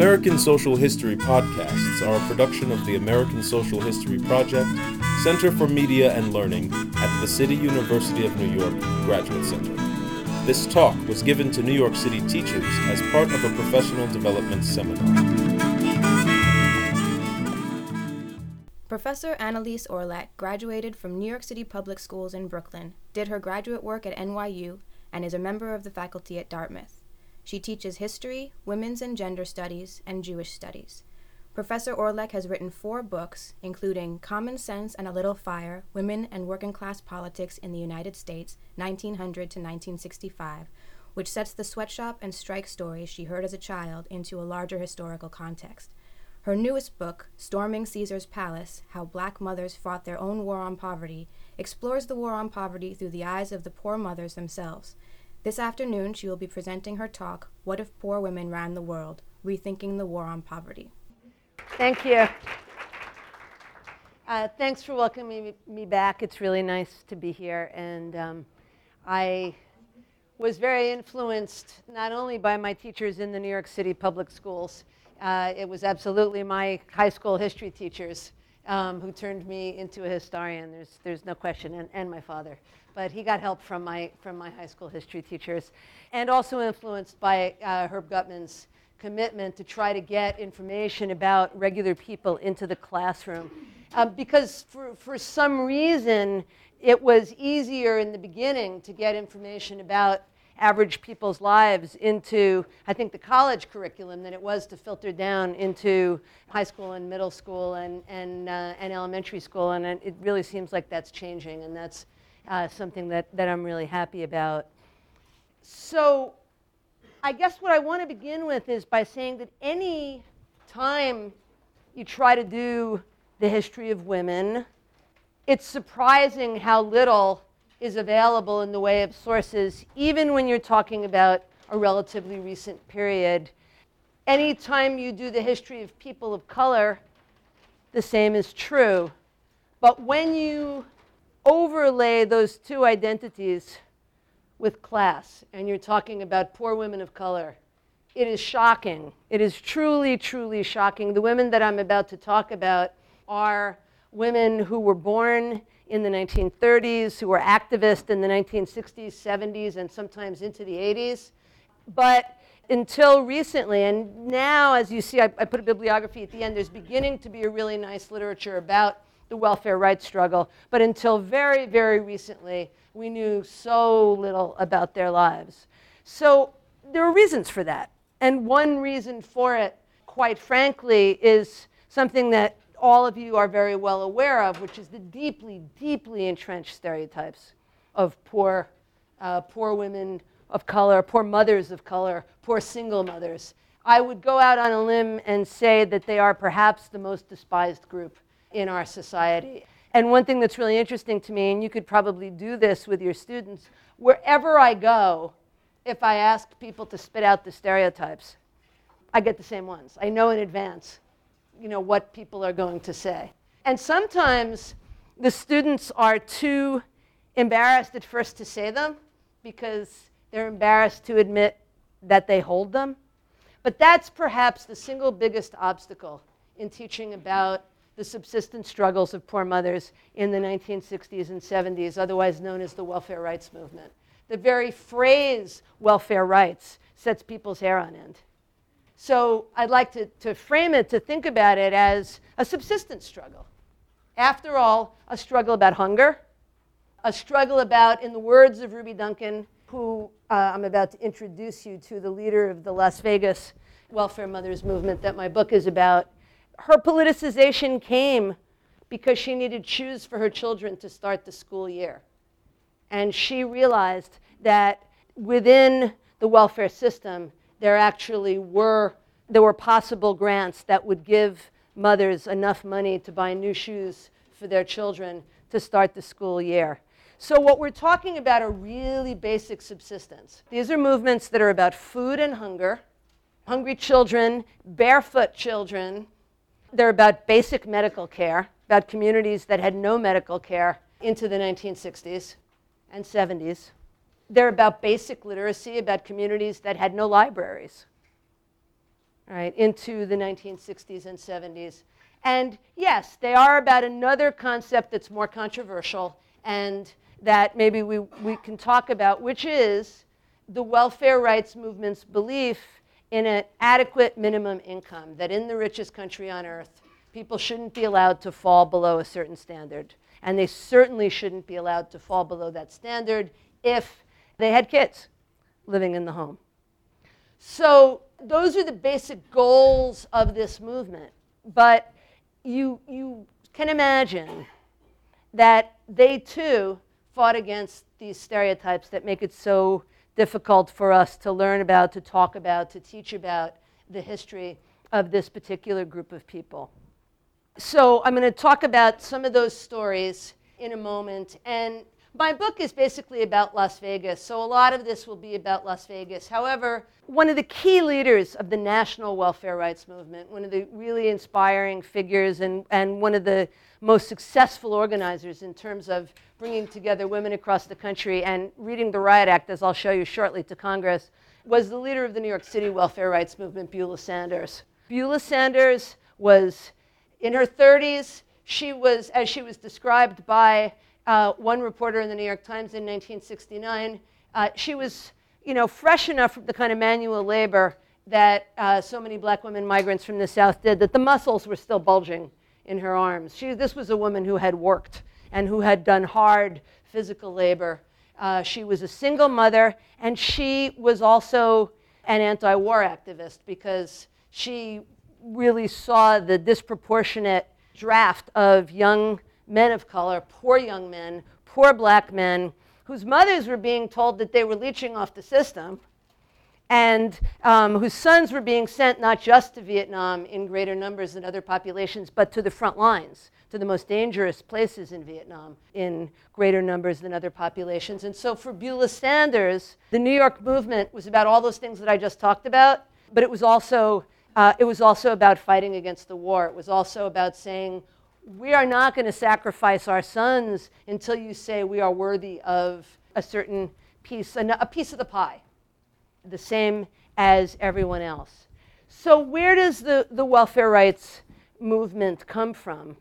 American Social History podcasts are a production of the American Social History Project, Center for Media and Learning at the City University of New York Graduate Center. This talk was given to New York City teachers as part of a professional development seminar. Professor Annelise Orleck graduated from New York City Public Schools in Brooklyn, did her graduate work at NYU, and is a member of the faculty at Dartmouth. She teaches history, women's and gender studies, and Jewish studies. Professor Orleck has written four books, including Common Sense and a Little Fire Women and Working Class Politics in the United States, 1900 to 1965, which sets the sweatshop and strike stories she heard as a child into a larger historical context. Her newest book, Storming Caesar's Palace How Black Mothers Fought Their Own War on Poverty, explores the war on poverty through the eyes of the poor mothers themselves. This afternoon, she will be presenting her talk, What If Poor Women Ran the World? Rethinking the War on Poverty. Thank you. Uh, thanks for welcoming me back. It's really nice to be here. And um, I was very influenced not only by my teachers in the New York City public schools, uh, it was absolutely my high school history teachers um, who turned me into a historian. There's, there's no question, and, and my father but he got help from my, from my high school history teachers. And also influenced by uh, Herb Gutman's commitment to try to get information about regular people into the classroom. Um, because for, for some reason, it was easier in the beginning to get information about average people's lives into, I think, the college curriculum than it was to filter down into high school and middle school and, and, uh, and elementary school. And it really seems like that's changing, and that's uh, something that, that I'm really happy about. So I guess what I want to begin with is by saying that any time you try to do the history of women, it's surprising how little is available in the way of sources, even when you're talking about a relatively recent period. Anytime you do the history of people of color, the same is true. But when you overlay those two identities with class, and you're talking about poor women of color, it is shocking. It is truly, truly shocking. The women that I'm about to talk about are women who were born in the 1930s, who were activists in the 1960s, 70s, and sometimes into the 80s. But until recently, and now, as you see, I, I put a bibliography at the end, there's beginning to be a really nice literature about the welfare rights struggle. But until very, very recently, we knew so little about their lives. So there are reasons for that. And one reason for it, quite frankly, is something that all of you are very well aware of, which is the deeply, deeply entrenched stereotypes of poor, uh, poor women of color, poor mothers of color, poor single mothers. I would go out on a limb and say that they are perhaps the most despised group in our society. And one thing that's really interesting to me, and you could probably do this with your students, wherever I go, if I ask people to spit out the stereotypes, I get the same ones. I know in advance, you know, what people are going to say. And sometimes the students are too embarrassed at first to say them because they're embarrassed to admit that they hold them. But that's perhaps the single biggest obstacle in teaching about the subsistence struggles of poor mothers in the 1960s and 70s, otherwise known as the welfare rights movement. The very phrase welfare rights sets people's hair on end. So I'd like to, to frame it, to think about it as a subsistence struggle. After all, a struggle about hunger, a struggle about, in the words of Ruby Duncan, who uh, I'm about to introduce you to, the leader of the Las Vegas welfare mothers movement that my book is about, her politicization came because she needed shoes for her children to start the school year. And she realized that within the welfare system, there actually were, there were possible grants that would give mothers enough money to buy new shoes for their children to start the school year. So, what we're talking about are really basic subsistence. These are movements that are about food and hunger, hungry children, barefoot children, they're about basic medical care, about communities that had no medical care into the 1960s and 70s. They're about basic literacy, about communities that had no libraries. right, into the 1960s and 70s. And yes, they are about another concept that's more controversial and that maybe we, we can talk about, which is the welfare rights movement's belief in an adequate minimum income, that in the richest country on earth, people shouldn't be allowed to fall below a certain standard. And they certainly shouldn't be allowed to fall below that standard if they had kids living in the home. So those are the basic goals of this movement. But you, you can imagine that they too fought against these stereotypes that make it so difficult for us to learn about, to talk about, to teach about the history of this particular group of people. So I'm going to talk about some of those stories in a moment. And my book is basically about Las Vegas, so a lot of this will be about Las Vegas. However, one of the key leaders of the national welfare rights movement, one of the really inspiring figures, and, and one of the most successful organizers in terms of bringing together women across the country and reading the Riot Act, as I'll show you shortly, to Congress, was the leader of the New York City welfare rights movement, Beulah Sanders. Beulah Sanders was in her 30s. She was, as she was described by uh, one reporter in the New York Times in 1969. Uh, she was, you know, fresh enough from the kind of manual labor that uh, so many black women migrants from the South did that the muscles were still bulging in her arms. She, this was a woman who had worked and who had done hard physical labor. Uh, she was a single mother, and she was also an anti war activist because she really saw the disproportionate draft of young men of color, poor young men, poor black men, whose mothers were being told that they were leeching off the system, and um, whose sons were being sent not just to Vietnam in greater numbers than other populations, but to the front lines, to the most dangerous places in Vietnam in greater numbers than other populations. And so for Beulah Sanders, the New York movement was about all those things that I just talked about, but it was also, uh, it was also about fighting against the war. It was also about saying, we are not going to sacrifice our sons until you say we are worthy of a certain piece, a piece of the pie, the same as everyone else. So, where does the, the welfare rights movement come from?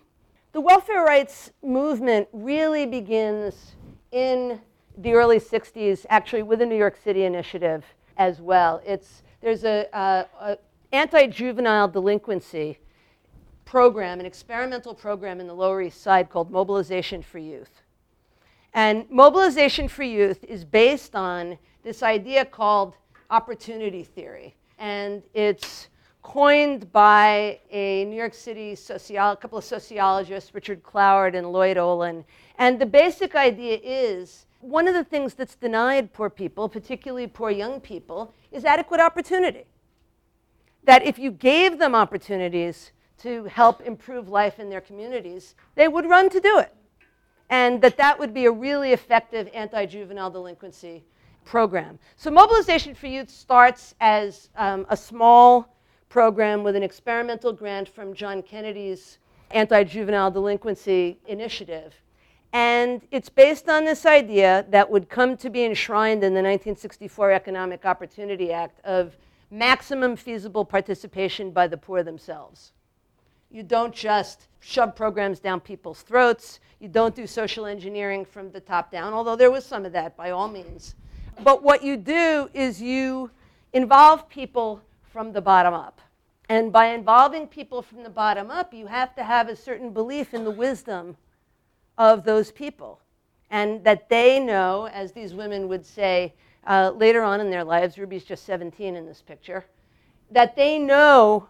The welfare rights movement really begins in the early 60s, actually with the New York City initiative as well. It's, there's a, a, a anti-juvenile delinquency program, an experimental program in the Lower East Side called Mobilization for Youth. And Mobilization for Youth is based on this idea called opportunity theory. And it's coined by a New York City sociolo- couple of sociologists, Richard Cloward and Lloyd Ohlin. And the basic idea is one of the things that's denied poor people, particularly poor young people, is adequate opportunity. That if you gave them opportunities, to help improve life in their communities, they would run to do it. And that that would be a really effective anti-juvenile delinquency program. So Mobilization for Youth starts as um, a small program with an experimental grant from John Kennedy's anti-juvenile delinquency initiative. And it's based on this idea that would come to be enshrined in the 1964 Economic Opportunity Act of maximum feasible participation by the poor themselves. You don't just shove programs down people's throats. You don't do social engineering from the top down, although there was some of that by all means. But what you do is you involve people from the bottom up. And by involving people from the bottom up, you have to have a certain belief in the wisdom of those people. And that they know, as these women would say uh, later on in their lives, Ruby's just 17 in this picture, that they know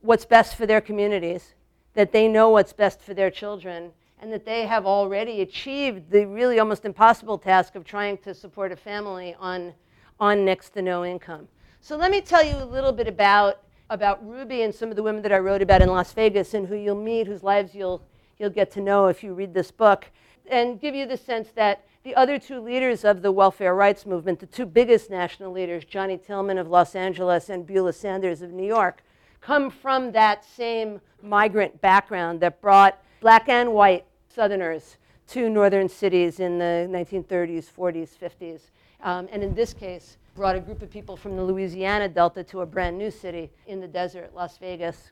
what's best for their communities, that they know what's best for their children, and that they have already achieved the really almost impossible task of trying to support a family on, on next to no income. So let me tell you a little bit about, about Ruby and some of the women that I wrote about in Las Vegas and who you'll meet, whose lives you'll, you'll get to know if you read this book, and give you the sense that the other two leaders of the welfare rights movement, the two biggest national leaders, Johnnie Tillmon of Los Angeles and Beulah Sanders of New York, come from that same migrant background that brought black and white Southerners to northern cities in the 1930s, 40s, 50s. Um, and in this case, brought a group of people from the Louisiana Delta to a brand new city in the desert, Las Vegas.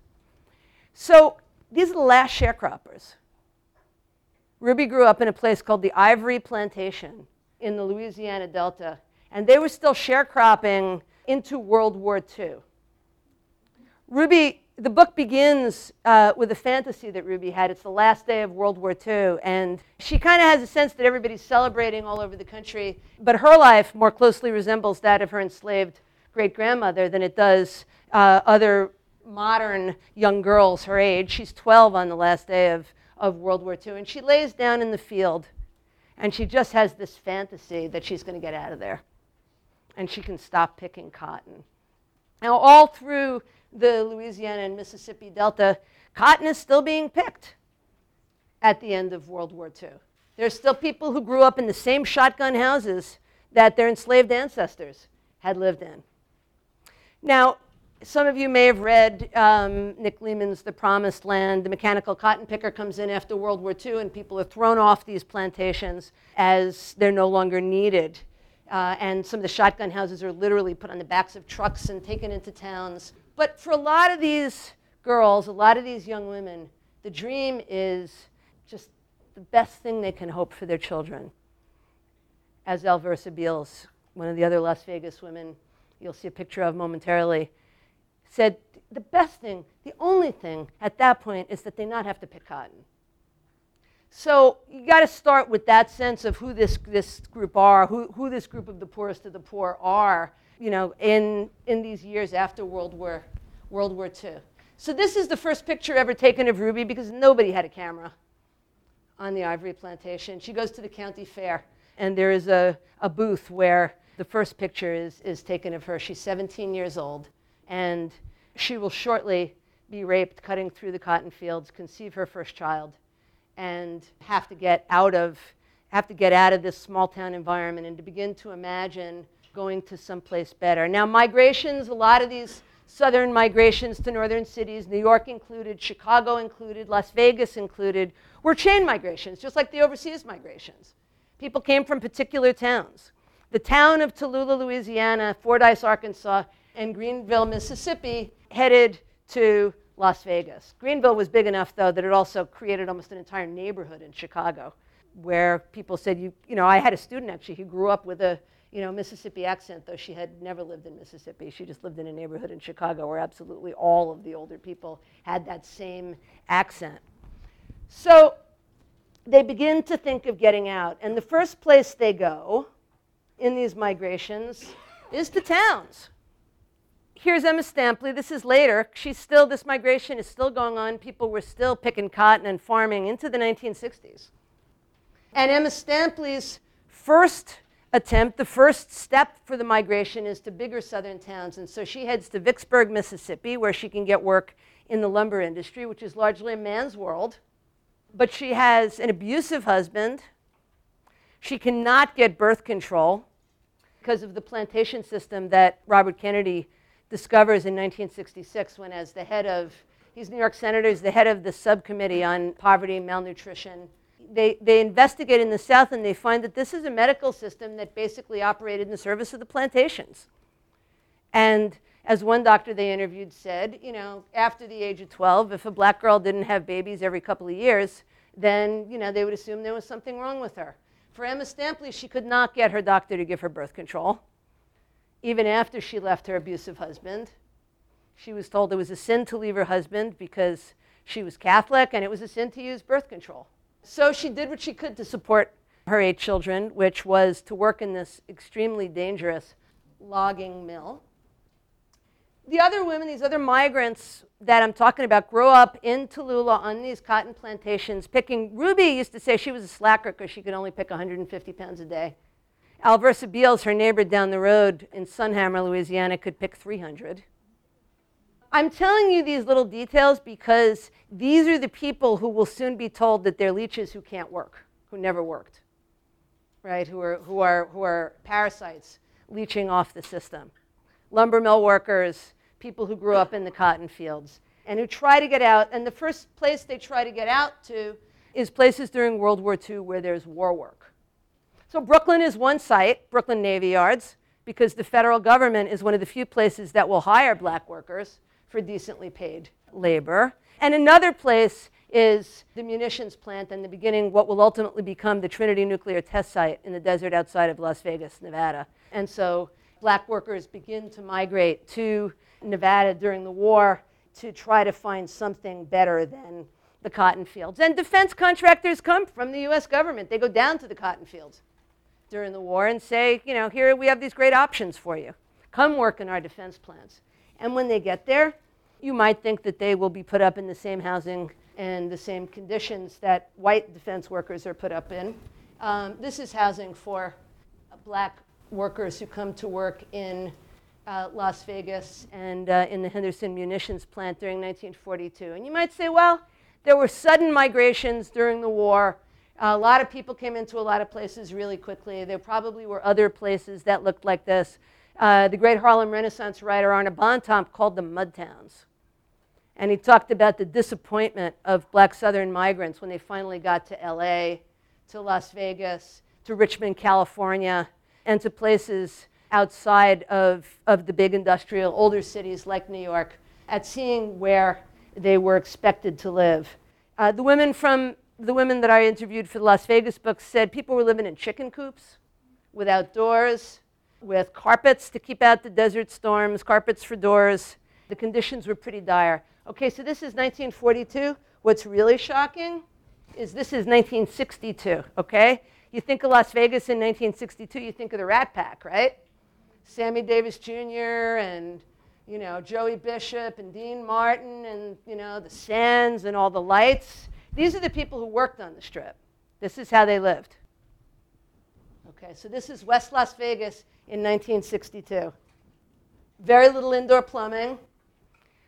So these are the last sharecroppers. Ruby grew up in a place called the Ivory Plantation in the Louisiana Delta, and they were still sharecropping into World War II. Ruby, the book begins uh, with a fantasy that Ruby had. It's the last day of World War II, and she kind of has a sense that everybody's celebrating all over the country, but her life more closely resembles that of her enslaved great grandmother than it does uh, other modern young girls her age. She's 12 on the last day of, of World War II, and she lays down in the field, and she just has this fantasy that she's going to get out of there, and she can stop picking cotton. Now, all through the Louisiana and Mississippi Delta, cotton is still being picked at the end of World War II. There's still people who grew up in the same shotgun houses that their enslaved ancestors had lived in. Now, some of you may have read um, Nick Lemann's The Promised Land. The mechanical cotton picker comes in after World War II, and people are thrown off these plantations as they're no longer needed. Uh, and some of the shotgun houses are literally put on the backs of trucks and taken into towns. But for a lot of these girls, a lot of these young women, the dream is just the best thing they can hope for their children. As Alversa Beals, one of the other Las Vegas women, you'll see a picture of momentarily, said the best thing, the only thing at that point is that they not have to pick cotton. So you got to start with that sense of who this, this group are, who, who this group of the poorest of the poor are, you know, in, in these years after World War, World War II. So this is the first picture ever taken of Ruby because nobody had a camera on the ivory plantation. She goes to the county fair, and there is a, a booth where the first picture is, is taken of her. She's 17 years old, and she will shortly be raped, cutting through the cotton fields, conceive her first child, and have to get out of have to get out of this small town environment and to begin to imagine going to someplace better. Now, migrations, a lot of these southern migrations to northern cities, New York included, Chicago included, Las Vegas included, were chain migrations, just like the overseas migrations. People came from particular towns. The town of Tallulah, Louisiana, Fordyce, Arkansas, and Greenville, Mississippi headed to Las Vegas. Greenville was big enough, though, that it also created almost an entire neighborhood in Chicago where people said, you, you know, I had a student actually who grew up with a you know, Mississippi accent, though she had never lived in Mississippi. She just lived in a neighborhood in Chicago where absolutely all of the older people had that same accent. So they begin to think of getting out. And the first place they go in these migrations is to towns here's Emma Stampley. This is later. She's still, this migration is still going on. People were still picking cotton and farming into the 1960s. And Emma Stampley's first attempt, the first step for the migration is to bigger southern towns. And so she heads to Vicksburg, Mississippi, where she can get work in the lumber industry, which is largely a man's world. But she has an abusive husband. She cannot get birth control because of the plantation system that Robert Kennedy discovers in 1966 when, as the head of, he's New York Senator, he's the head of the subcommittee on poverty malnutrition. They, they investigate in the South and they find that this is a medical system that basically operated in the service of the plantations. And as one doctor they interviewed said, you know, after the age of 12, if a black girl didn't have babies every couple of years, then, you know, they would assume there was something wrong with her. For Emma Stampley, she could not get her doctor to give her birth control even after she left her abusive husband. She was told it was a sin to leave her husband because she was Catholic and it was a sin to use birth control. So she did what she could to support her eight children, which was to work in this extremely dangerous logging mill. The other women, these other migrants that I'm talking about, grow up in Tallulah on these cotton plantations picking. Ruby used to say she was a slacker because she could only pick 150 pounds a day. Alversa Beals, her neighbor down the road in Sunhammer, Louisiana, could pick 300. I'm telling you these little details because these are the people who will soon be told that they're leeches who can't work, who never worked, right? Who are, who are, who are parasites leeching off the system. Lumber mill workers, people who grew up in the cotton fields, and who try to get out. And the first place they try to get out to is places during World War II where there's war work. So Brooklyn is one site, Brooklyn Navy Yards. because the federal government is one of the few places that will hire black workers for decently paid labor. And another place is the munitions plant and the beginning, what will ultimately become the Trinity nuclear test site in the desert outside of Las Vegas, Nevada. And so black workers begin to migrate to Nevada during the war to try to find something better than the cotton fields. And defense contractors come from the US government. They go down to the cotton fields during the war and say, you know, here we have these great options for you. Come work in our defense plants. And when they get there, you might think that they will be put up in the same housing and the same conditions that white defense workers are put up in. Um, this is housing for black workers who come to work in uh, Las Vegas and uh, in the Henderson munitions plant during 1942. And you might say, well, there were sudden migrations during the war. a lot of people came into a lot of places really quickly. There probably were other places that looked like this. Uh, the great Harlem Renaissance writer Arna Bontemps called them mud towns. And he talked about the disappointment of black southern migrants when they finally got to LA, to Las Vegas, to Richmond, California, and to places outside of, of the big industrial older cities like New York at seeing where they were expected to live. Uh, the women from the women that I interviewed for the Las Vegas book said people were living in chicken coops without doors, with carpets to keep out the desert storms, carpets for doors. The conditions were pretty dire. Okay, so this is 1942. What's really shocking is this is 1962, okay? You think of Las Vegas in 1962, you think of the Rat Pack, right? Sammy Davis Jr. and you know Joey Bishop and Dean Martin and you know the Sands and all the lights. These are the people who worked on the strip. This is how they lived. Okay, so this is West Las Vegas in 1962. Very little indoor plumbing.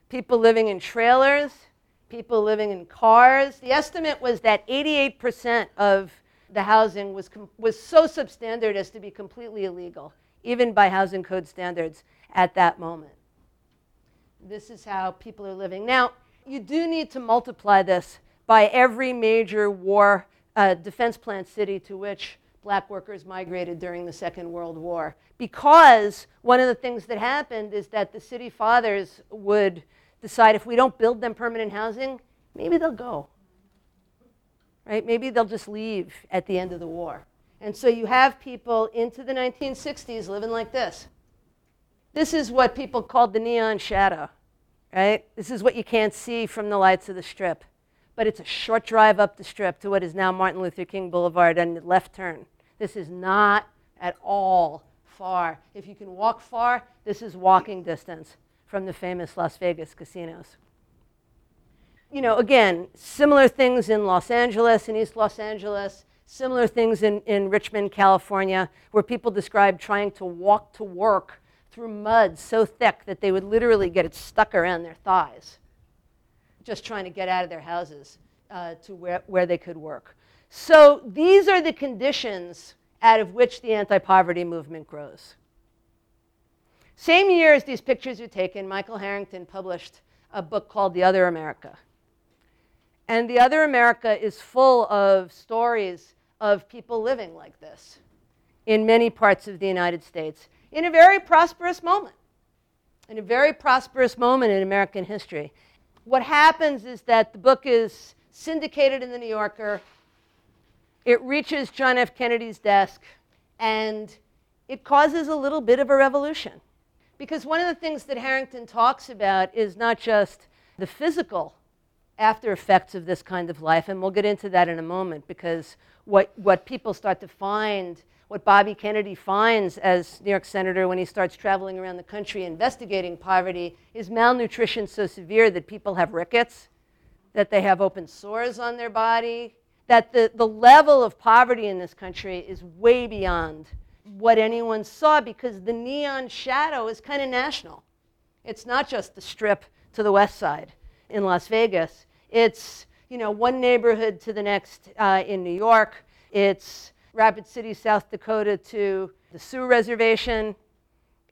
People living in trailers. People living in cars. The estimate was that 88% of the housing was, was so substandard as to be completely illegal even by housing code standards at that moment. This is how people are living. Now, you do need to multiply this by every major war uh, defense plant city to which black workers migrated during the Second World War. Because one of the things that happened is that the city fathers would decide if we don't build them permanent housing, maybe they'll go. Right? Maybe they'll just leave at the end of the war. And so you have people into the 1960s living like this. This is what people called the neon shadow, right? This is what you can't see from the lights of the strip. But it's a short drive up the strip to what is now Martin Luther King Boulevard and left turn. This is not at all far. If you can walk far, this is walking distance from the famous Las Vegas casinos. You know, again, similar things in Los Angeles, in East Los Angeles, Similar things in, in Richmond, California, where people described trying to walk to work through mud so thick that they would literally get it stuck around their thighs, just trying to get out of their houses uh, to where, where they could work. So these are the conditions out of which the anti poverty movement grows. Same year as these pictures were taken, Michael Harrington published a book called The Other America. And The Other America is full of stories of people living like this in many parts of the United States in a very prosperous moment, in a very prosperous moment in American history. What happens is that the book is syndicated in the New Yorker, it reaches John F. Kennedy's desk, and it causes a little bit of a revolution. Because one of the things that Harrington talks about is not just the physical after effects of this kind of life, and we'll get into that in a moment because what, what people start to find, what Bobby Kennedy finds as New York Senator when he starts traveling around the country investigating poverty is malnutrition so severe that people have rickets, that they have open sores on their body, that the, the level of poverty in this country is way beyond what anyone saw because the neon shadow is kind of national. It's not just the strip to the west side in Las Vegas. It's you know one neighborhood to the next uh, in New York. It's Rapid City, South Dakota to the Sioux Reservation.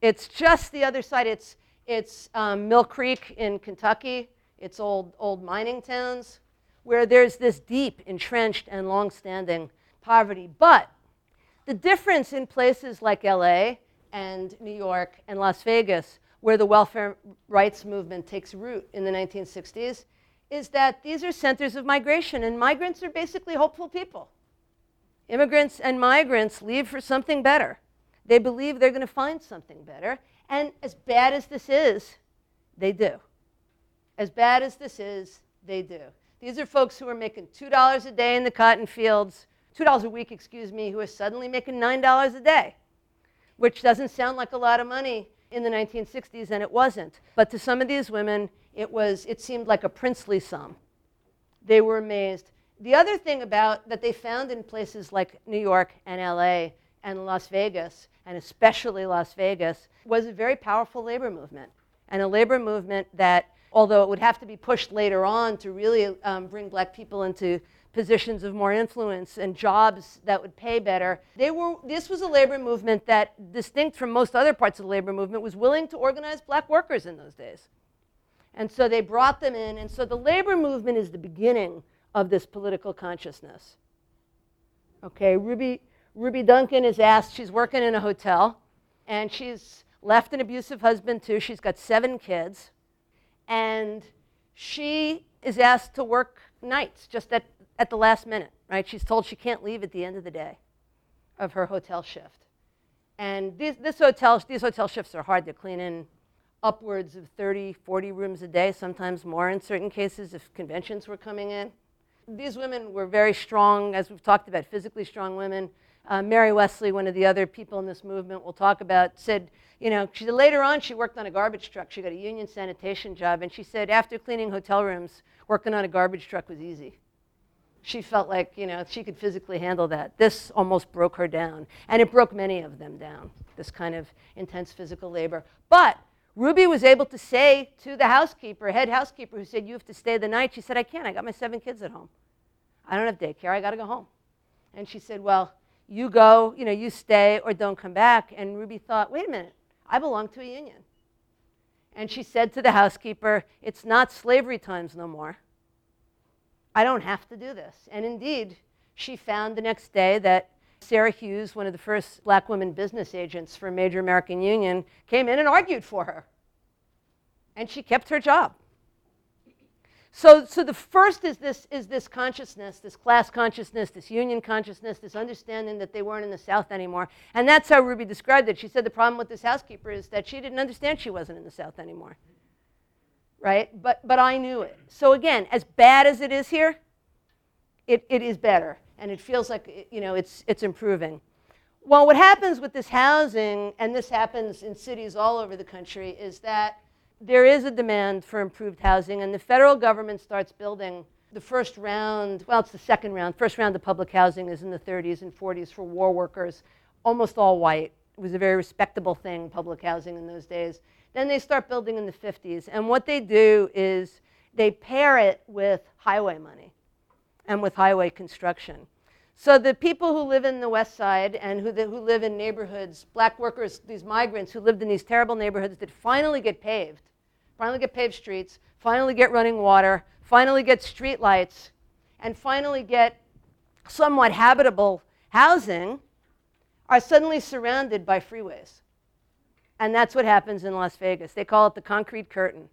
It's just the other side. It's it's um, Mill Creek in Kentucky. It's old old mining towns where there's this deep, entrenched, and long-standing poverty. But the difference in places like LA and New York and Las Vegas, where the welfare rights movement takes root in the 1960s, is that these are centers of migration, and migrants are basically hopeful people. Immigrants and migrants leave for something better. They believe they're going to find something better, and as bad as this is, they do. As bad as this is, they do. These are folks who are making $2 a day in the cotton fields, $2 a week, excuse me, who are suddenly making $9 a day, which doesn't sound like a lot of money in the 1960s, and it wasn't. But to some of these women, it, was, it seemed like a princely sum. They were amazed. The other thing about that they found in places like New York and LA and Las Vegas, and especially Las Vegas, was a very powerful labor movement. And a labor movement that, although it would have to be pushed later on to really um, bring black people into positions of more influence and jobs that would pay better. They were, this was a labor movement that, distinct from most other parts of the labor movement, was willing to organize black workers in those days. And so they brought them in. And so the labor movement is the beginning of this political consciousness. Okay, Ruby, Ruby Duncan is asked, she's working in a hotel, and she's left an abusive husband too. She's got seven kids. And she is asked to work nights just at, at the last minute, right? She's told she can't leave at the end of the day of her hotel shift. And these, this hotel, these hotel shifts are hard to clean in upwards of 30, 40 rooms a day, sometimes more in certain cases if conventions were coming in. These women were very strong, as we've talked about, physically strong women. Uh, Mary Wesley, one of the other people in this movement we'll talk about, said, you know, she, later on she worked on a garbage truck. She got a union sanitation job, and she said after cleaning hotel rooms, working on a garbage truck was easy. She felt like, you know, she could physically handle that. This almost broke her down, and it broke many of them down, this kind of intense physical labor. But Ruby was able to say to the housekeeper, head housekeeper, who said, You have to stay the night. She said, I can't. I got my seven kids at home. I don't have daycare. I got to go home. And she said, Well, you go, you know, you stay or don't come back. And Ruby thought, Wait a minute. I belong to a union. And she said to the housekeeper, It's not slavery times no more. I don't have to do this. And indeed, she found the next day that Sarah Hughes, one of the first black women business agents for a major American union, came in and argued for her. And she kept her job. So, so the first is this, is this consciousness, this class consciousness, this union consciousness, this understanding that they weren't in the South anymore. And that's how Ruby described it. She said the problem with this housekeeper is that she didn't understand she wasn't in the South anymore. Right? But, but I knew it. So again, as bad as it is here, it, it is better and it feels like you know it's it's improving. Well, what happens with this housing, and this happens in cities all over the country, is that there is a demand for improved housing, and the federal government starts building the first round. Well, it's the second round. First round of public housing is in the 30s and 40s for war workers, almost all white. It was a very respectable thing, public housing in those days. Then they start building in the 50s, and what they do is they pair it with highway money and with highway construction. So the people who live in the West Side and who, who live in neighborhoods, black workers, these migrants who lived in these terrible neighborhoods that finally get paved, finally get paved streets, finally get running water, finally get street lights, and finally get somewhat habitable housing, are suddenly surrounded by freeways. And that's what happens in Las Vegas. They call it the concrete curtain.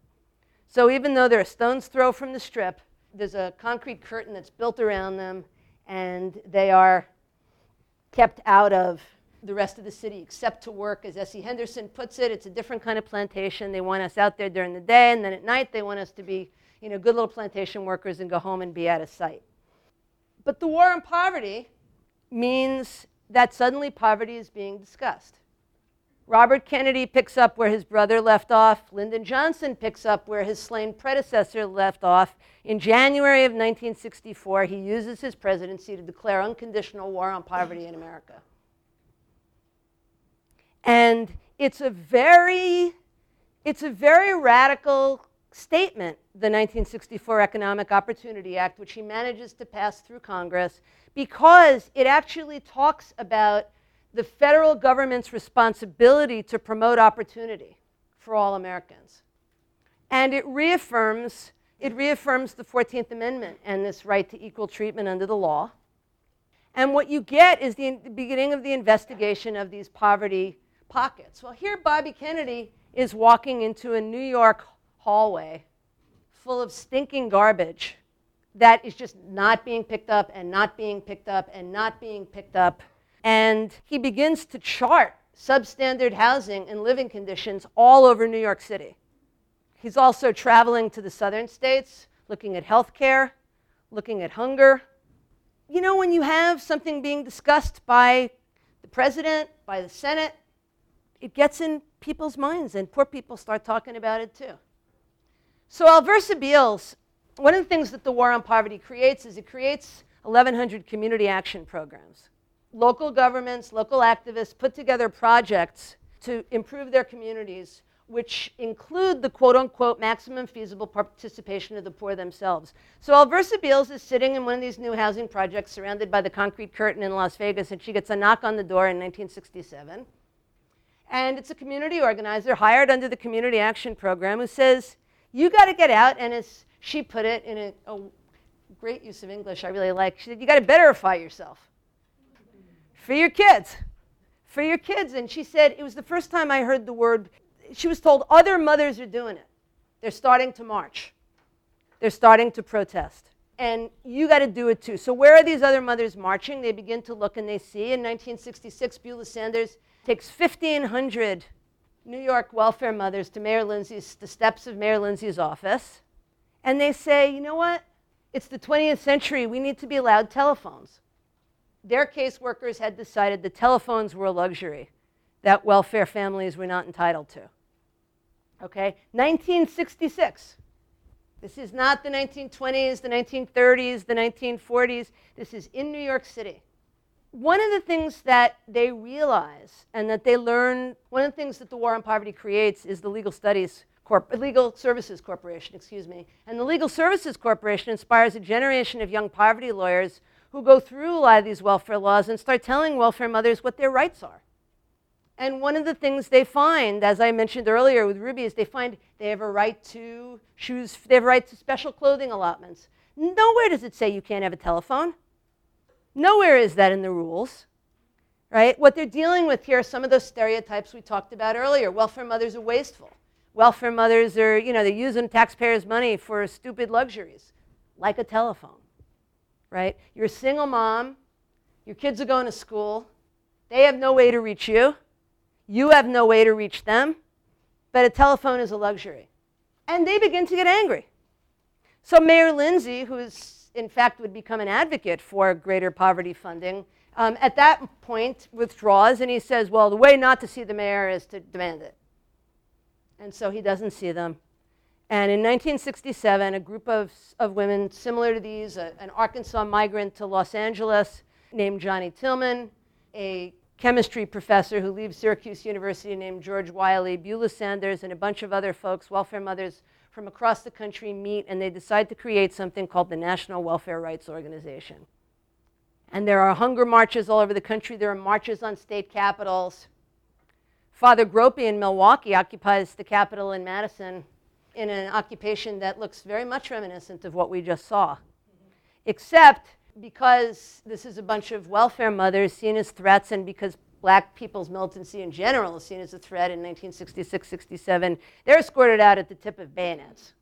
So even though they're a stone's throw from the strip, there's a concrete curtain that's built around them, and they are kept out of the rest of the city except to work. As S.E. Henderson puts it, it's a different kind of plantation. They want us out there during the day, and then at night they want us to be you know, good little plantation workers and go home and be out of sight. But the war on poverty means that suddenly poverty is being discussed. Robert Kennedy picks up where his brother left off. Lyndon Johnson picks up where his slain predecessor left off. In January of 1964, he uses his presidency to declare unconditional war on poverty in America. And it's a very, it's a very radical statement, the 1964 Economic Opportunity Act, which he manages to pass through Congress, because it actually talks about the federal government's responsibility to promote opportunity for all Americans. And it reaffirms, it reaffirms the 14th Amendment and this right to equal treatment under the law. And what you get is the beginning of the investigation of these poverty pockets. Well, here Bobby Kennedy is walking into a New York hallway full of stinking garbage that is just not being picked up and not being picked up and not being picked up. And he begins to chart substandard housing and living conditions all over New York City. He's also traveling to the southern states, looking at health care, looking at hunger. You know, when you have something being discussed by the president, by the Senate, it gets in people's minds, and poor people start talking about it too. So, Alversa Beals, one of the things that the War on Poverty creates is it creates 1,100 community action programs. Local governments, local activists put together projects to improve their communities which include the quote unquote maximum feasible participation of the poor themselves. So Alversa Beals is sitting in one of these new housing projects surrounded by the concrete curtain in Las Vegas, and she gets a knock on the door in 1967. And it's a community organizer hired under the Community Action Program who says, You got to get out. And as she put it in a, a great use of English I really like, she said, You got to betterify yourself for your kids. For your kids. And she said, It was the first time I heard the word she was told other mothers are doing it. They're starting to march. They're starting to protest. And you got to do it too. So, where are these other mothers marching? They begin to look and they see in 1966, Beulah Sanders takes 1,500 New York welfare mothers to Mayor Lindsay's, the steps of Mayor Lindsay's office. And they say, you know what? It's the 20th century. We need to be allowed telephones. Their caseworkers had decided the telephones were a luxury that welfare families were not entitled to. Okay, 1966. This is not the 1920s, the 1930s, the 1940s. This is in New York City. One of the things that they realize and that they learn, one of the things that the War on Poverty creates is the Legal Studies Corp, Legal Services Corporation, excuse me. And the Legal Services Corporation inspires a generation of young poverty lawyers who go through a lot of these welfare laws and start telling welfare mothers what their rights are. And one of the things they find, as I mentioned earlier with Ruby, is they find they have a right to shoes, they have a right to special clothing allotments. Nowhere does it say you can't have a telephone. Nowhere is that in the rules. Right? What they're dealing with here are some of those stereotypes we talked about earlier. Welfare mothers are wasteful. Welfare mothers are, you know, they're using taxpayers' money for stupid luxuries, like a telephone. Right? You're a single mom, your kids are going to school, they have no way to reach you you have no way to reach them, but a telephone is a luxury. And they begin to get angry. So Mayor Lindsay, who is in fact would become an advocate for greater poverty funding, um, at that point withdraws and he says, well, the way not to see the mayor is to demand it. And so he doesn't see them. And in 1967, a group of, of women similar to these, a, an Arkansas migrant to Los Angeles named Johnnie Tillmon, a chemistry professor who leaves Syracuse University named George Wiley, Beulah Sanders, and a bunch of other folks, welfare mothers from across the country meet and they decide to create something called the National Welfare Rights Organization. And there are hunger marches all over the country. There are marches on state capitals. Father Groppi in Milwaukee occupies the Capitol in Madison in an occupation that looks very much reminiscent of what we just saw. Except because this is a bunch of welfare mothers seen as threats and because black people's militancy in general is seen as a threat in 1966 67, they're escorted out at the tip of bayonets.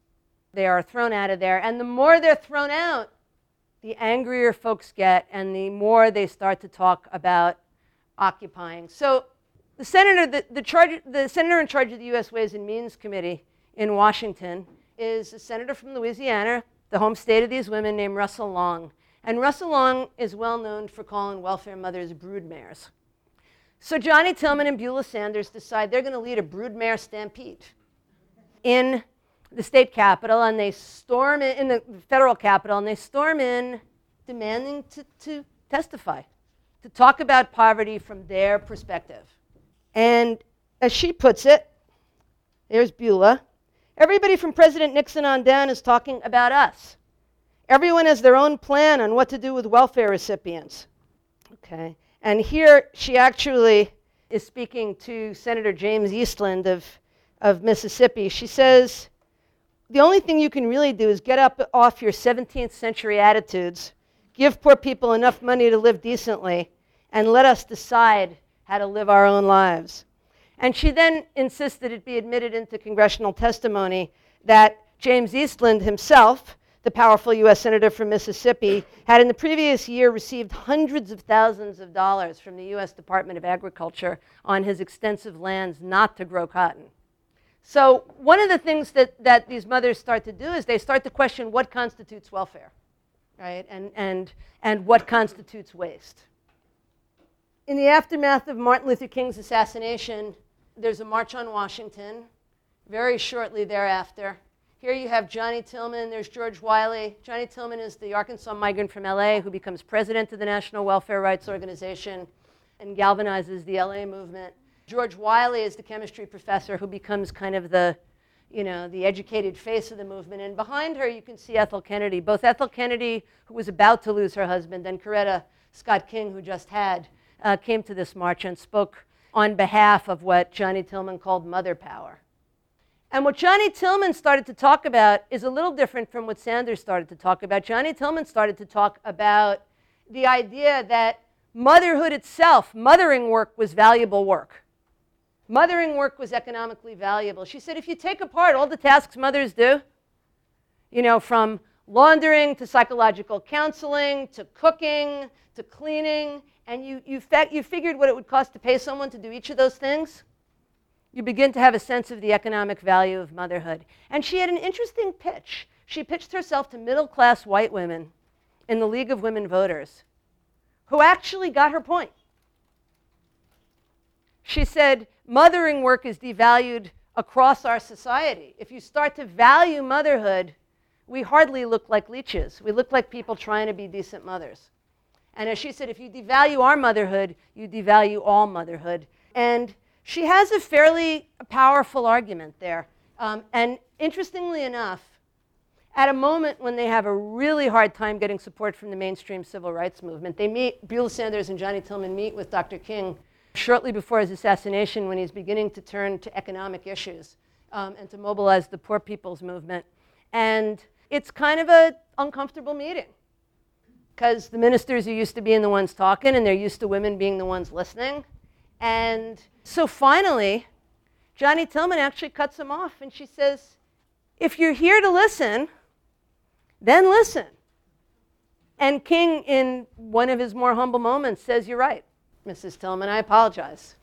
They are thrown out of there. And the more they're thrown out, the angrier folks get and the more they start to talk about occupying. So the senator, the, the, charge, the senator in charge of the U.S. Ways and Means Committee in Washington is a senator from Louisiana, the home state of these women, named Russell Long. And Russell Long is well known for calling welfare mothers broodmares. So Johnnie Tillmon and Beulah Sanders decide they're going to lead a broodmare stampede in the state capitol, and they storm in, in the federal capitol, and they storm in demanding to, to testify, to talk about poverty from their perspective. And as she puts it, there's Beulah. Everybody from President Nixon on down is talking about us. Everyone has their own plan on what to do with welfare recipients. Okay. And here she actually is speaking to Senator James Eastland of, of Mississippi. She says, the only thing you can really do is get up off your 17th century attitudes, give poor people enough money to live decently, and let us decide how to live our own lives. And she then insisted it be admitted into congressional testimony that James Eastland himself, the powerful U.S. Senator from Mississippi, had in the previous year received hundreds of thousands of dollars from the U.S. Department of Agriculture on his extensive lands not to grow cotton. So, one of the things that, that these mothers start to do is they start to question what constitutes welfare, right? And, and, and what constitutes waste. In the aftermath of Martin Luther King's assassination, there's a march on Washington. Very shortly thereafter, here you have Johnnie Tillmon, there's George Wiley. Johnnie Tillmon is the Arkansas migrant from LA who becomes president of the National Welfare Rights Organization and galvanizes the LA movement. George Wiley is the chemistry professor who becomes kind of the, you know, the educated face of the movement. And behind her, you can see Ethel Kennedy. Both Ethel Kennedy, who was about to lose her husband, and Coretta Scott King, who just had, uh, came to this march and spoke on behalf of what Johnnie Tillmon called mother power. And what Johnnie Tillmon started to talk about is a little different from what Sanders started to talk about. Johnnie Tillmon started to talk about the idea that motherhood itself, mothering work, was valuable work. Mothering work was economically valuable. She said if you take apart all the tasks mothers do, you know, from laundering to psychological counseling to cooking to cleaning, and you, you, you figured what it would cost to pay someone to do each of those things, you begin to have a sense of the economic value of motherhood. And she had an interesting pitch. She pitched herself to middle class white women in the League of Women Voters who actually got her point. She said, Mothering work is devalued across our society. If you start to value motherhood, we hardly look like leeches. We look like people trying to be decent mothers. And as she said, if you devalue our motherhood, you devalue all motherhood. And she has a fairly powerful argument there. Um, and interestingly enough, at a moment when they have a really hard time getting support from the mainstream civil rights movement, they meet, Beulah Sanders and Johnnie Tillmon meet with Dr. King shortly before his assassination when he's beginning to turn to economic issues um, and to mobilize the poor people's movement. And it's kind of an uncomfortable meeting because the ministers are used to being the ones talking and they're used to women being the ones listening. And so finally, Johnnie Tillmon actually cuts him off and she says, If you're here to listen, then listen. And King, in one of his more humble moments, says, You're right, Mrs. Tillmon, I apologize.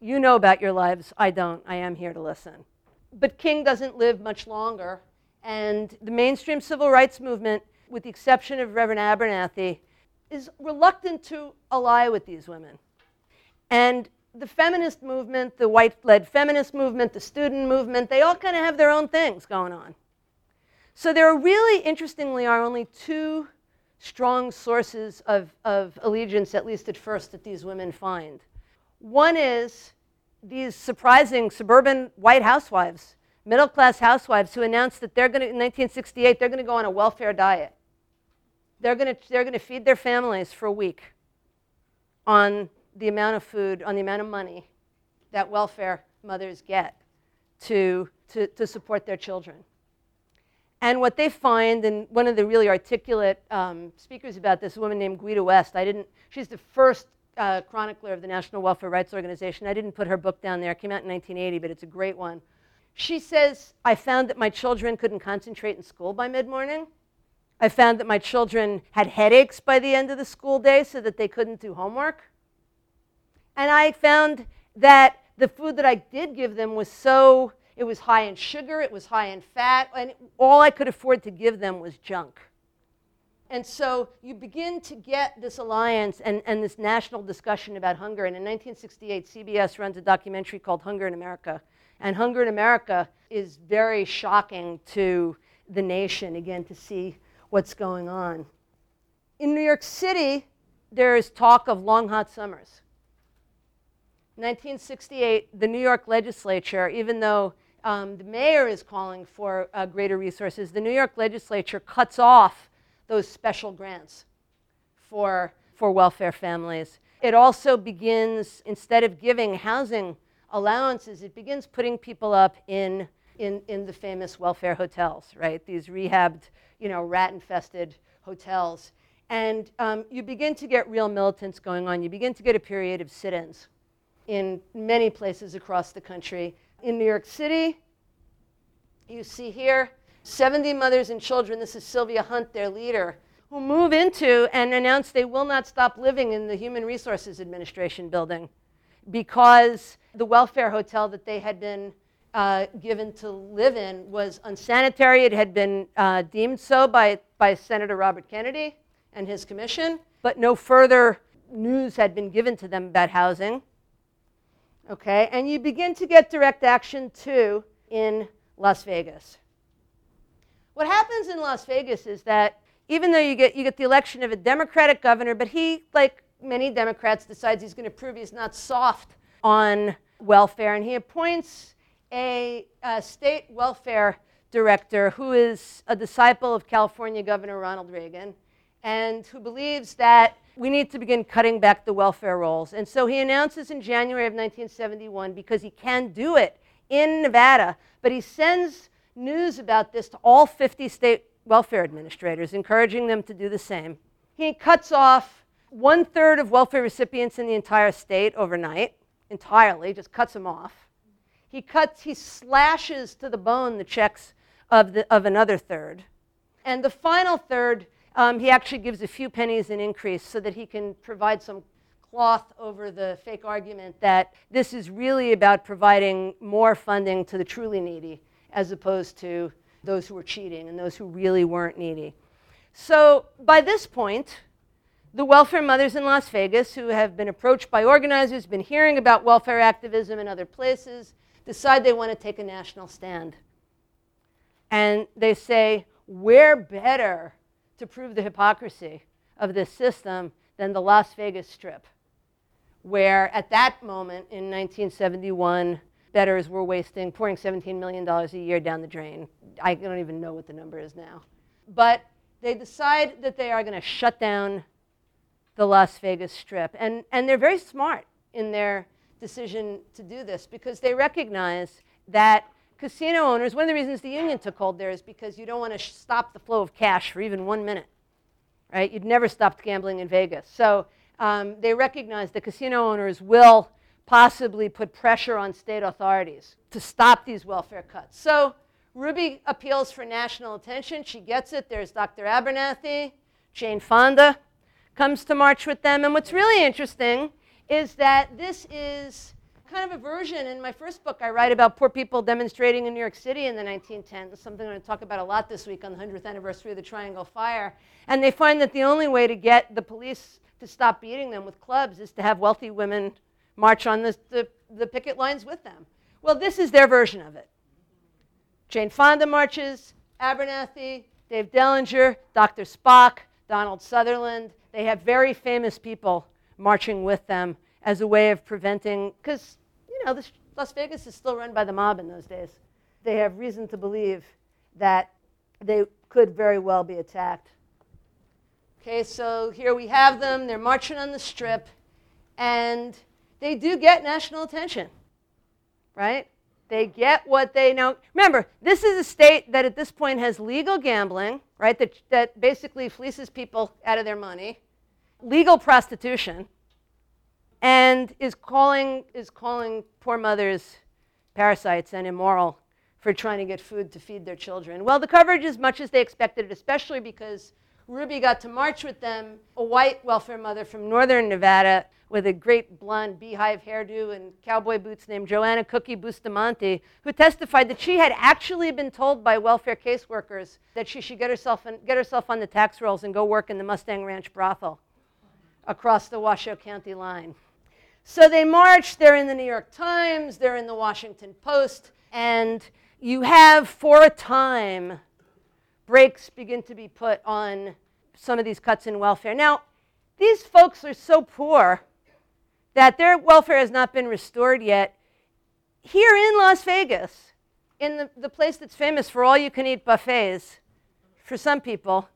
You know about your lives. I don't. I am here to listen. But King doesn't live much longer. And the mainstream civil rights movement, with the exception of Reverend Abernathy, is reluctant to ally with these women. And the feminist movement, the white led feminist movement, the student movement, they all kind of have their own things going on. So there are really, interestingly, are only two strong sources of, of allegiance, at least at first, that these women find. One is these surprising suburban white housewives, middle class housewives, who announced that they're going to, in 1968, they're going to go on a welfare diet. They're going to, they're going to feed their families for a week on the amount of food, on the amount of money that welfare mothers get to, to, to support their children. And what they find, and one of the really articulate um, speakers about this, a woman named Guida West, I didn't, she's the first uh, chronicler of the National Welfare Rights Organization. I didn't put her book down there. It came out in 1980, but it's a great one. She says, I found that my children couldn't concentrate in school by mid morning. I found that my children had headaches by the end of the school day so that they couldn't do homework. And I found that the food that I did give them was so, it was high in sugar, it was high in fat, and all I could afford to give them was junk. And so you begin to get this alliance and, and this national discussion about hunger. And in 1968, CBS runs a documentary called Hunger in America. And Hunger in America is very shocking to the nation, again, to see what's going on. In New York City, there is talk of long, hot summers. 1968, the New York legislature, even though um, the mayor is calling for uh, greater resources, the New York legislature cuts off those special grants for, for welfare families. It also begins, instead of giving housing allowances, it begins putting people up in, in, in the famous welfare hotels, right? These rehabbed, you know, rat infested hotels. And um, you begin to get real militants going on. You begin to get a period of sit ins in many places across the country. In New York City, you see here 70 mothers and children. This is Sylvia Hunt, their leader, who move into and announce they will not stop living in the Human Resources Administration building because the welfare hotel that they had been uh, given to live in was unsanitary. It had been uh, deemed so by, by Senator Robert Kennedy and his commission, but no further news had been given to them about housing. Okay, and you begin to get direct action too in Las Vegas. What happens in Las Vegas is that even though you get, you get the election of a Democratic governor, but he, like many Democrats, decides he's going to prove he's not soft on welfare, and he appoints a, a state welfare director who is a disciple of California Governor Ronald Reagan and who believes that we need to begin cutting back the welfare rolls. And so he announces in January of 1971, because he can do it in Nevada, but he sends news about this to all 50 state welfare administrators, encouraging them to do the same. He cuts off one third of welfare recipients in the entire state overnight, entirely, just cuts him off. He cuts, he slashes to the bone the checks of, the, of another third. And the final third, um, he actually gives a few pennies in increase so that he can provide some cloth over the fake argument that this is really about providing more funding to the truly needy as opposed to those who were cheating and those who really weren't needy. So by this point, the welfare mothers in Las Vegas, who have been approached by organizers, been hearing about welfare activism in other places, decide they want to take a national stand. And they say, we're better to prove the hypocrisy of this system than the Las Vegas Strip, where at that moment in 1971, bettors were wasting, pouring $17 million a year down the drain. I don't even know what the number is now. But they decide that they are going to shut down the Las Vegas Strip. And, and they're very smart in their decision to do this because they recognize that casino owners, one of the reasons the union took hold there is because you don't want to stop the flow of cash for even one minute, right? You'd never stopped gambling in Vegas. So um, they recognize that casino owners will possibly put pressure on state authorities to stop these welfare cuts. So Ruby appeals for national attention. She gets it. There's Dr. Abernathy, Jane Fonda comes to march with them. And what's really interesting is that this is kind of a version in my first book I write about poor people demonstrating in New York City in the 1910s, something I'm going to talk about a lot this week on the 100th anniversary of the Triangle Fire. And they find that the only way to get the police to stop beating them with clubs is to have wealthy women march on the, the, the picket lines with them. Well, this is their version of it. Jane Fonda marches, Abernathy, Dave Dellinger, Dr. Spock, Donald Sutherland. They have very famous people marching with them as a way of preventing, because, you know, this, Las Vegas is still run by the mob in those days. They have reason to believe that they could very well be attacked. Okay, so here we have them. They're marching on the strip, and they do get national attention, right? They get what they know. Remember, this is a state that at this point has legal gambling, right? That, that basically fleeces people out of their money legal prostitution and is calling, is calling poor mothers parasites and immoral for trying to get food to feed their children. Well, the coverage is much as they expected, it, especially because Ruby got to march with them, a white welfare mother from northern Nevada with a great blonde beehive hairdo and cowboy boots named Joanna Cookie Bustamante, who testified that she had actually been told by welfare caseworkers that she should get herself, in, get herself on the tax rolls and go work in the Mustang Ranch brothel across the Washoe County line. So they march, they're in the New York Times, they're in the Washington Post, and you have, for a time, brakes begin to be put on some of these cuts in welfare. Now, these folks are so poor that their welfare has not been restored yet. Here in Las Vegas, in the, the place that's famous for all you can eat buffets, for some people,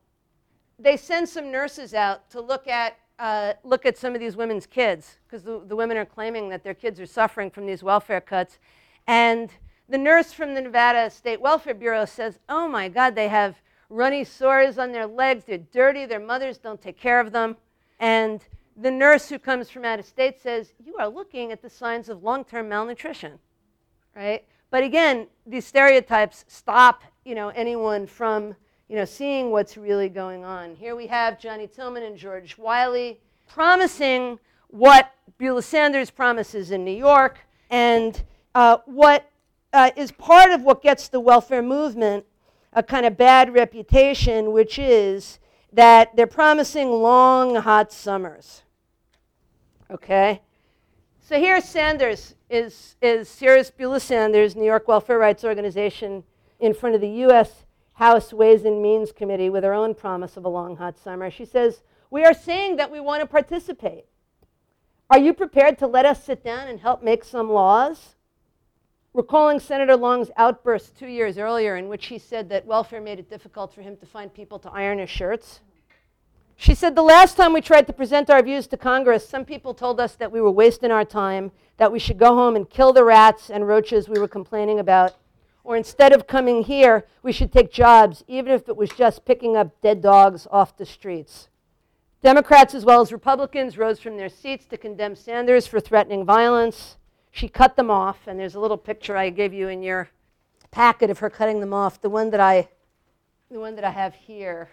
they send some nurses out to look at uh, look at some of these women's kids because the, the women are claiming that their kids are suffering from these welfare cuts. And the nurse from the Nevada State Welfare Bureau says, Oh my God, they have runny sores on their legs, they're dirty, their mothers don't take care of them. And the nurse who comes from out of state says, You are looking at the signs of long term malnutrition, right? But again, these stereotypes stop you know, anyone from you know, seeing what's really going on. Here we have Johnnie Tillmon and George Wiley promising what Beulah Sanders promises in New York and uh, what uh, is part of what gets the welfare movement a kind of bad reputation, which is that they're promising long, hot summers. Okay? So here Sanders is, is here's Beulah Sanders, New York Welfare Rights Organization, in front of the U.S. House Ways and Means Committee with her own promise of a long, hot summer. She says, We are saying that we want to participate. Are you prepared to let us sit down and help make some laws? Recalling Senator Long's outburst two years earlier, in which he said that welfare made it difficult for him to find people to iron his shirts. She said, The last time we tried to present our views to Congress, some people told us that we were wasting our time, that we should go home and kill the rats and roaches we were complaining about, or instead of coming here, we should take jobs, even if it was just picking up dead dogs off the streets. Democrats as well as Republicans rose from their seats to condemn Sanders for threatening violence. She cut them off, and there's a little picture I gave you in your packet of her cutting them off. The one that I, the one that I have here,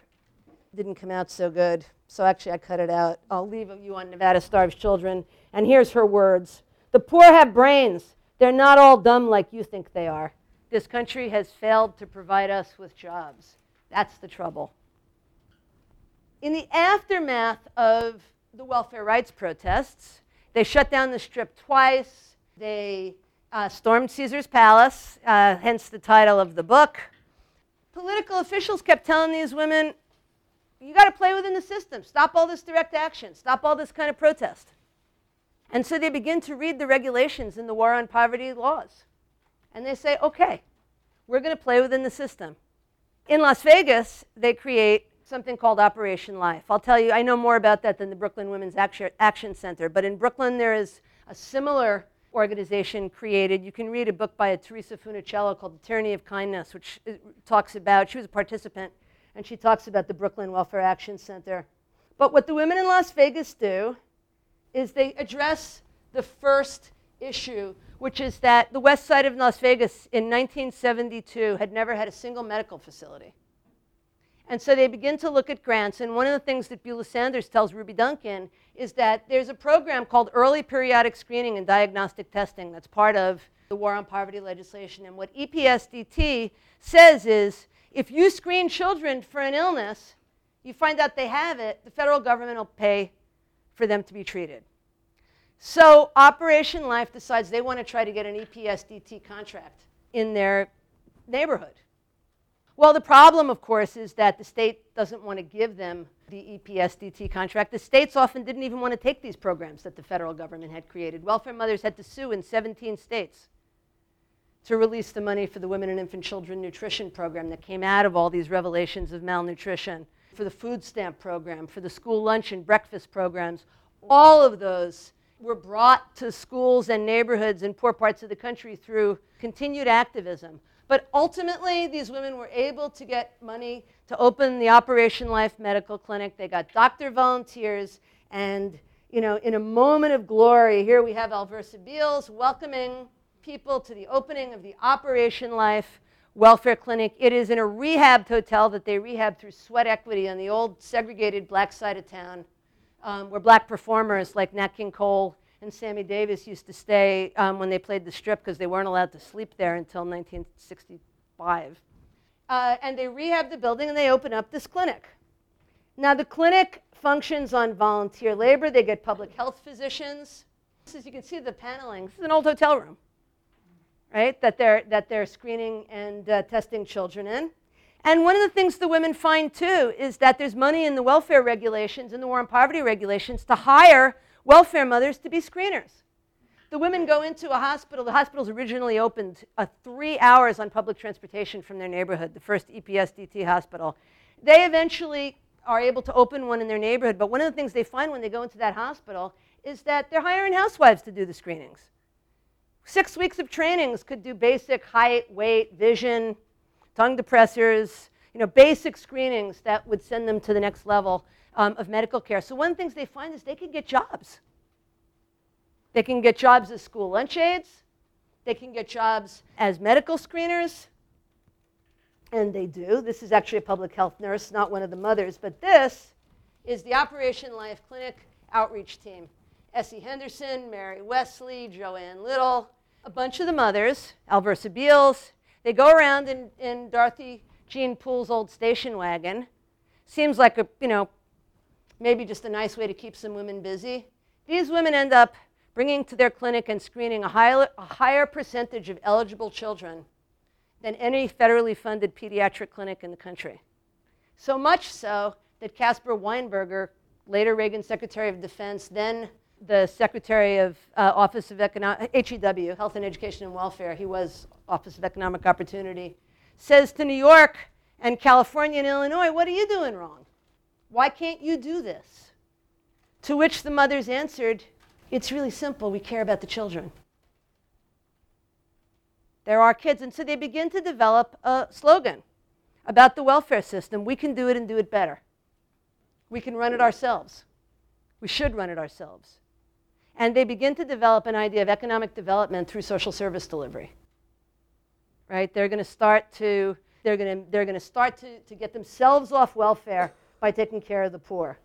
didn't come out so good. So actually, I cut it out. I'll leave you on Nevada Starves Children. And here's her words The poor have brains. They're not all dumb like you think they are. This country has failed to provide us with jobs. That's the trouble in the aftermath of the welfare rights protests, they shut down the strip twice. They uh, stormed Caesar's palace, uh, hence the title of the book. Political officials kept telling these women, you got to play within the system. Stop all this direct action. Stop all this kind of protest. And so they begin to read the regulations in the War on Poverty laws. And they say, okay, we're going to play within the system. In Las Vegas, they create something called Operation Life. I'll tell you, I know more about that than the Brooklyn Women's Action Center, but in Brooklyn there is a similar organization created. You can read a book by a Theresa Funiciello called The Tyranny of Kindness, which talks about, she was a participant, and she talks about the Brooklyn Welfare Action Center. But what the women in Las Vegas do is they address the first issue, which is that the west side of Las Vegas in 1972 had never had a single medical facility. And so they begin to look at grants. And one of the things that Beulah Sanders tells Ruby Duncan is that there's a program called Early Periodic Screening and Diagnostic Testing that's part of the War on Poverty legislation. And what EPSDT says is if you screen children for an illness, you find out they have it, the federal government will pay for them to be treated. So Operation Life decides they want to try to get an EPSDT contract in their neighborhood. Well, the problem, of course, is that the state doesn't want to give them the EPSDT contract. The states often didn't even want to take these programs that the federal government had created. Welfare mothers had to sue in 17 states to release the money for the Women and Infant Children Nutrition Program that came out of all these revelations of malnutrition, for the food stamp program, for the school lunch and breakfast programs. All of those were brought to schools and neighborhoods in poor parts of the country through continued activism but ultimately, these women were able to get money to open the Operation Life Medical Clinic. They got doctor volunteers, and you know, in a moment of glory, here we have Alversa Beals welcoming people to the opening of the Operation Life Welfare Clinic. It is in a rehabbed hotel that they rehabbed through sweat equity on the old segregated black side of town, um, where black performers like Nat King Cole and Sammy Davis used to stay um, when they played the strip because they weren't allowed to sleep there until 1965. Uh, and they rehab the building and they open up this clinic. Now, the clinic functions on volunteer labor. They get public health physicians. As you can see, the paneling. This is an old hotel room, right? That they're, that they're screening and uh, testing children in. And one of the things the women find too is that there's money in the welfare regulations and the war on poverty regulations to hire welfare mothers to be screeners. The women go into a hospital. The hospital's originally opened uh, three hours on public transportation from their neighborhood, the first EPSDT hospital. They eventually are able to open one in their neighborhood, but one of the things they find when they go into that hospital is that they're hiring housewives to do the screenings. Six weeks of trainings could do basic height, weight, vision, tongue depressors, you know, basic screenings that would send them to the next level. Um, of medical care. So, one of the things they find is they can get jobs. They can get jobs as school lunch aides, they can get jobs as medical screeners, and they do. This is actually a public health nurse, not one of the mothers, but this is the Operation Life Clinic outreach team. Essie Henderson, Mary Wesley, Joanne Little, a bunch of the mothers, Alversa Beals. They go around in, in Dorothy Jean Poole's old station wagon. Seems like a, you know, maybe just a nice way to keep some women busy. These women end up bringing to their clinic and screening a higher, a higher percentage of eligible children than any federally funded pediatric clinic in the country. So much so that Caspar Weinberger, later Reagan Secretary of Defense, then the Secretary of uh, Office of Economic, HEW, Health and Education and Welfare, he was Office of Economic Opportunity, says to New York and California and Illinois, What are you doing wrong? Why can't you do this? To which the mothers answered, It's really simple. We care about the children. There are kids. And so they begin to develop a slogan about the welfare system. We can do it and do it better. We can run it ourselves. We should run it ourselves. And they begin to develop an idea of economic development through social service delivery. Right? They're going to start to they're going to they're going to start to, to get themselves off welfare by taking care of the poor,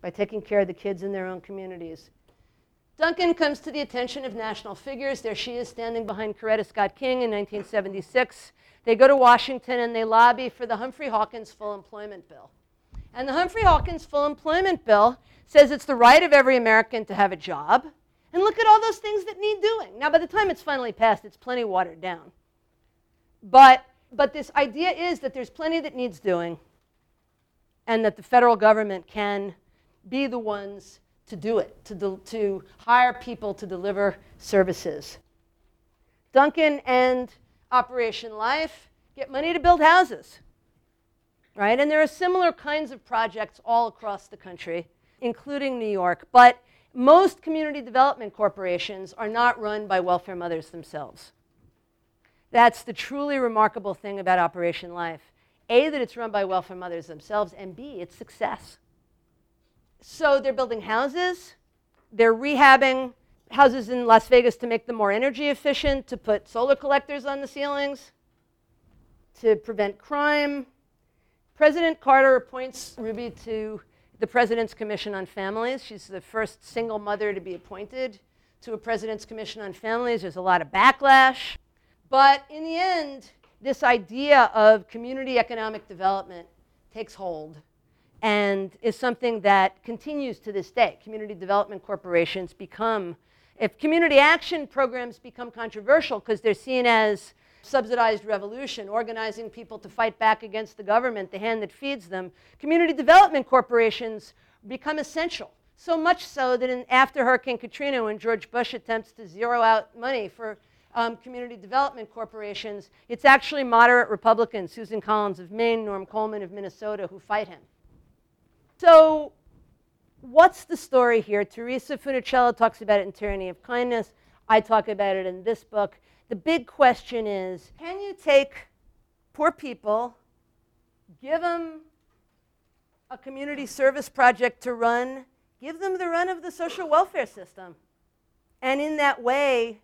by taking care of the kids in their own communities. Duncan comes to the attention of national figures. There she is standing behind Coretta Scott King in 1976. They go to Washington and they lobby for the Humphrey Hawkins Full Employment Bill. And the Humphrey Hawkins Full Employment Bill says it's the right of every American to have a job. And look at all those things that need doing. Now, by the time it's finally passed, it's plenty watered down. But, but this idea is that there's plenty that needs doing and that the federal government can be the ones to do it, to, de- to hire people to deliver services. Duncan and Operation Life get money to build houses, right? And there are similar kinds of projects all across the country, including New York. But most community development corporations are not run by welfare mothers themselves. That's the truly remarkable thing about Operation Life. A, that it's run by welfare mothers themselves, and B, its success. So they're building houses, they're rehabbing houses in Las Vegas to make them more energy efficient, to put solar collectors on the ceilings, to prevent crime. President Carter appoints Ruby to the President's Commission on Families. She's the first single mother to be appointed to a President's Commission on Families. There's a lot of backlash. But in the end, this idea of community economic development takes hold and is something that continues to this day. Community development corporations become, if community action programs become controversial because they're seen as subsidized revolution, organizing people to fight back against the government, the hand that feeds them, community development corporations become essential. So much so that in, after Hurricane Katrina, when George Bush attempts to zero out money for um, community development corporations, it's actually moderate Republicans, Susan Collins of Maine, Norm Coleman of Minnesota, who fight him. So, what's the story here? Theresa Funiciello talks about it in Tyranny of Kindness. I talk about it in this book. The big question is can you take poor people, give them a community service project to run, give them the run of the social welfare system, and in that way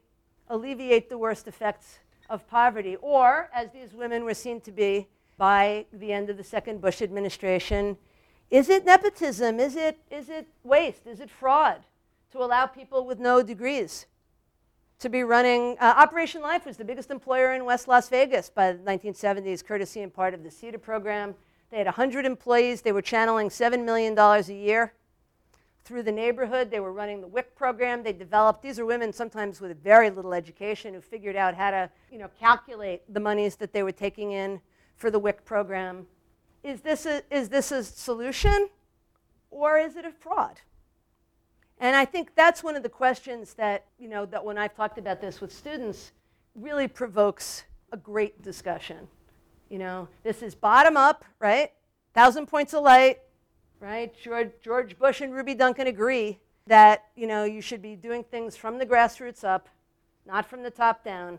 alleviate the worst effects of poverty? Or, as these women were seen to be by the end of the second Bush administration, is it nepotism? Is it, is it waste? Is it fraud to allow people with no degrees to be running? Uh, Operation Life was the biggest employer in West Las Vegas by the 1970s, courtesy and part of the CETA program. They had 100 employees. They were channeling $7 million a year through the neighborhood. They were running the WIC program. They developed, these are women sometimes with very little education who figured out how to you know, calculate the monies that they were taking in for the WIC program is this a, is this a solution or is it a fraud? And I think that's one of the questions that, you know, that when I've talked about this with students really provokes a great discussion. You know, this is bottom up, right? Thousand points of light, right? George, Bush and Ruby Duncan agree that, you know, you should be doing things from the grassroots up, not from the top down.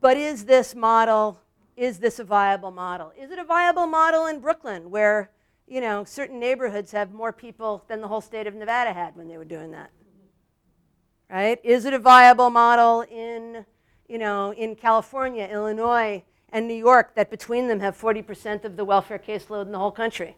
But is this model is this a viable model? Is it a viable model in Brooklyn where you know, certain neighborhoods have more people than the whole state of Nevada had when they were doing that. Right? Is it a viable model in, you know, in California, Illinois, and New York that between them have 40% of the welfare caseload in the whole country?